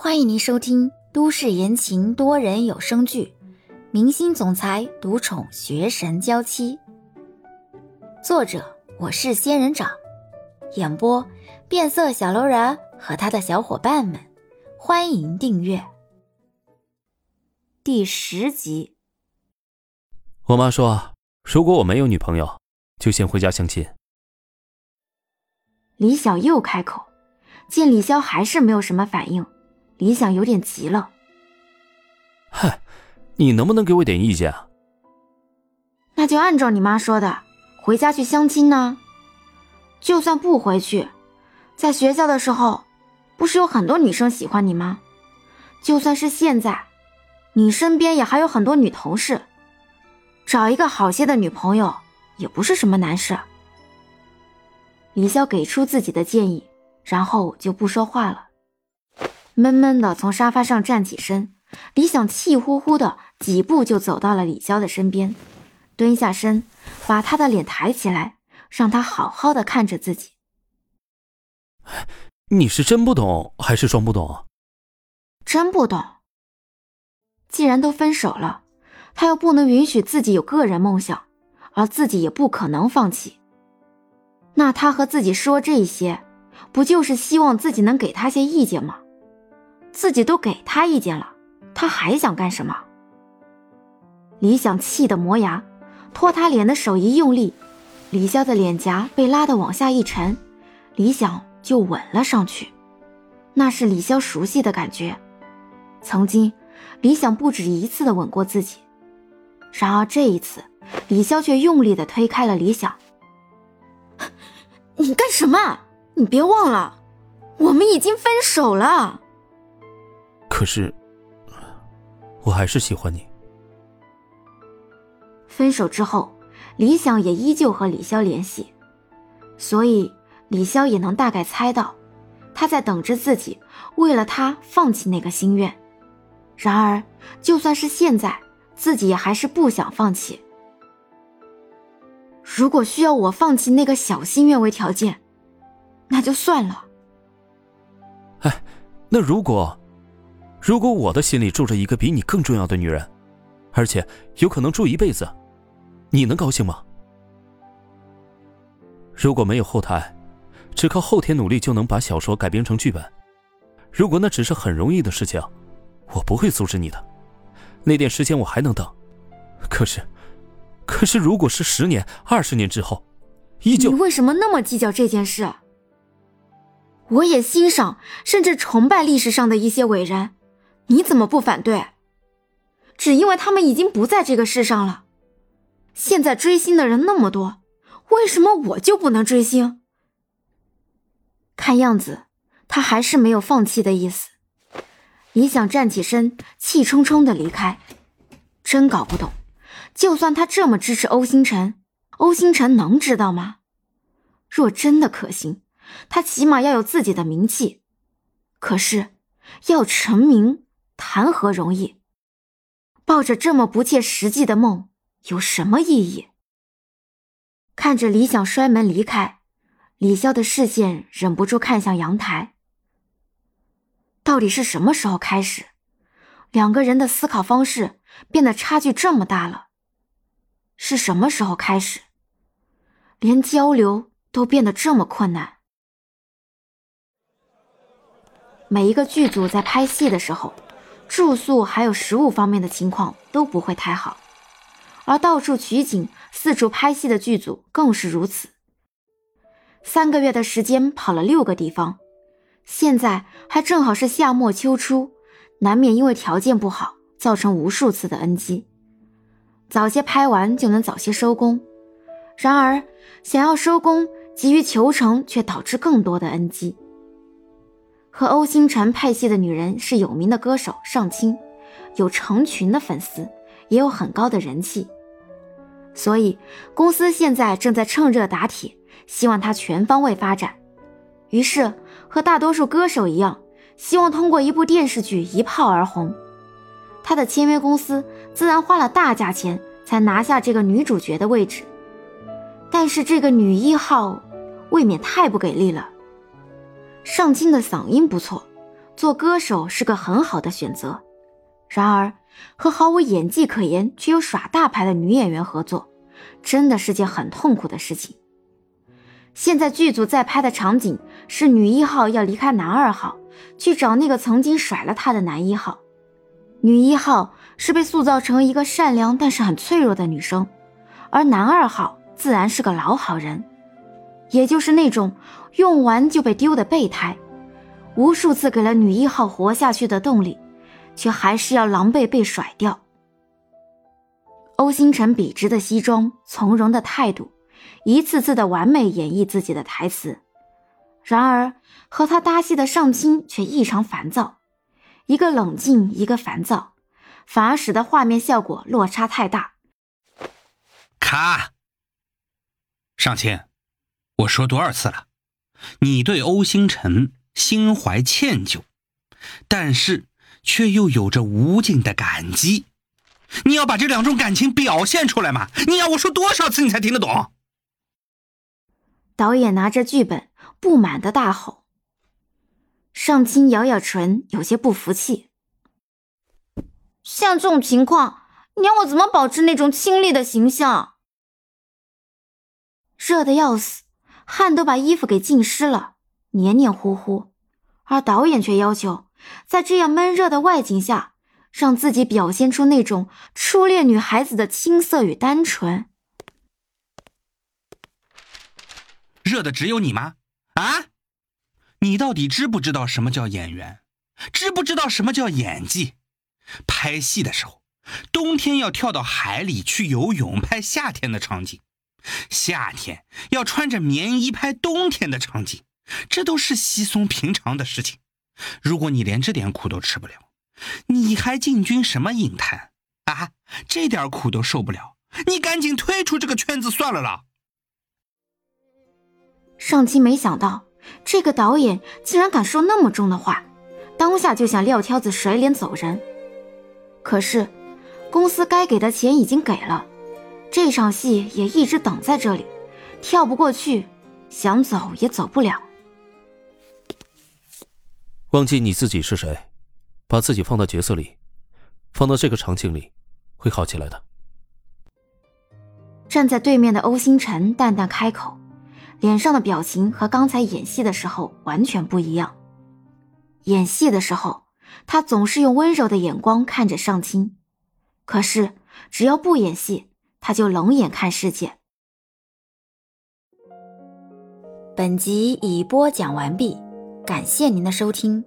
欢迎您收听都市言情多人有声剧《明星总裁独宠学神娇妻》，作者我是仙人掌，演播变色小楼人和他的小伙伴们。欢迎订阅第十集。我妈说，如果我没有女朋友，就先回家相亲。李想又开口，见李潇还是没有什么反应。李想有点急了。嗨，你能不能给我点意见啊？那就按照你妈说的，回家去相亲呢。就算不回去，在学校的时候，不是有很多女生喜欢你吗？就算是现在，你身边也还有很多女同事，找一个好些的女朋友也不是什么难事。李潇给出自己的建议，然后就不说话了。闷闷的从沙发上站起身，李想气呼呼的几步就走到了李潇的身边，蹲下身，把他的脸抬起来，让他好好的看着自己。你是真不懂还是装不懂？真不懂。既然都分手了，他又不能允许自己有个人梦想，而自己也不可能放弃。那他和自己说这些，不就是希望自己能给他些意见吗？自己都给他意见了，他还想干什么？李想气得磨牙，托他脸的手一用力，李潇的脸颊被拉得往下一沉，李想就吻了上去。那是李潇熟悉的感觉，曾经李想不止一次的吻过自己，然而这一次，李潇却用力的推开了李想。你干什么？你别忘了，我们已经分手了。可是，我还是喜欢你。分手之后，李想也依旧和李潇联系，所以李潇也能大概猜到，他在等着自己为了他放弃那个心愿。然而，就算是现在，自己也还是不想放弃。如果需要我放弃那个小心愿为条件，那就算了。哎，那如果……如果我的心里住着一个比你更重要的女人，而且有可能住一辈子，你能高兴吗？如果没有后台，只靠后天努力就能把小说改编成剧本，如果那只是很容易的事情，我不会阻止你的。那点时间我还能等。可是，可是如果是十年、二十年之后，依旧……你为什么那么计较这件事？我也欣赏甚至崇拜历史上的一些伟人。你怎么不反对？只因为他们已经不在这个世上了。现在追星的人那么多，为什么我就不能追星？看样子他还是没有放弃的意思。你想站起身，气冲冲的离开。真搞不懂，就算他这么支持欧星辰，欧星辰能知道吗？若真的可行，他起码要有自己的名气。可是要成名。谈何容易？抱着这么不切实际的梦有什么意义？看着李想摔门离开，李潇的视线忍不住看向阳台。到底是什么时候开始，两个人的思考方式变得差距这么大了？是什么时候开始，连交流都变得这么困难？每一个剧组在拍戏的时候。住宿还有食物方面的情况都不会太好，而到处取景、四处拍戏的剧组更是如此。三个月的时间跑了六个地方，现在还正好是夏末秋初，难免因为条件不好造成无数次的 NG。早些拍完就能早些收工，然而想要收工急于求成，却导致更多的 NG。和欧星辰配戏的女人是有名的歌手尚青，有成群的粉丝，也有很高的人气，所以公司现在正在趁热打铁，希望她全方位发展。于是和大多数歌手一样，希望通过一部电视剧一炮而红。他的签约公司自然花了大价钱才拿下这个女主角的位置，但是这个女一号未免太不给力了。尚青的嗓音不错，做歌手是个很好的选择。然而，和毫无演技可言却又耍大牌的女演员合作，真的是件很痛苦的事情。现在剧组在拍的场景是女一号要离开男二号，去找那个曾经甩了她的男一号。女一号是被塑造成一个善良但是很脆弱的女生，而男二号自然是个老好人，也就是那种用完就被丢的备胎，无数次给了女一号活下去的动力，却还是要狼狈被甩掉。欧星辰笔直的西装，从容的态度，一次次的完美演绎自己的台词，然而和他搭戏的尚青却异常烦躁。一个冷静，一个烦躁，反而使得画面效果落差太大。卡，尚卿，我说多少次了，你对欧星辰心怀歉疚，但是却又有着无尽的感激，你要把这两种感情表现出来嘛？你要我说多少次你才听得懂？导演拿着剧本，不满的大吼。尚青咬咬唇，有些不服气。像这种情况，你让我怎么保持那种清丽的形象？热的要死，汗都把衣服给浸湿了，黏黏糊糊。而导演却要求，在这样闷热的外景下，让自己表现出那种初恋女孩子的青涩与单纯。热的只有你吗？啊？你到底知不知道什么叫演员？知不知道什么叫演技？拍戏的时候，冬天要跳到海里去游泳拍夏天的场景，夏天要穿着棉衣拍冬天的场景，这都是稀松平常的事情。如果你连这点苦都吃不了，你还进军什么影坛啊？这点苦都受不了，你赶紧退出这个圈子算了啦！上期没想到。这个导演竟然敢说那么重的话，当下就想撂挑子甩脸走人。可是，公司该给的钱已经给了，这场戏也一直等在这里，跳不过去，想走也走不了。忘记你自己是谁，把自己放到角色里，放到这个场景里，会好起来的。站在对面的欧星辰淡淡开口。脸上的表情和刚才演戏的时候完全不一样。演戏的时候，他总是用温柔的眼光看着尚青，可是只要不演戏，他就冷眼看世界。本集已播讲完毕，感谢您的收听。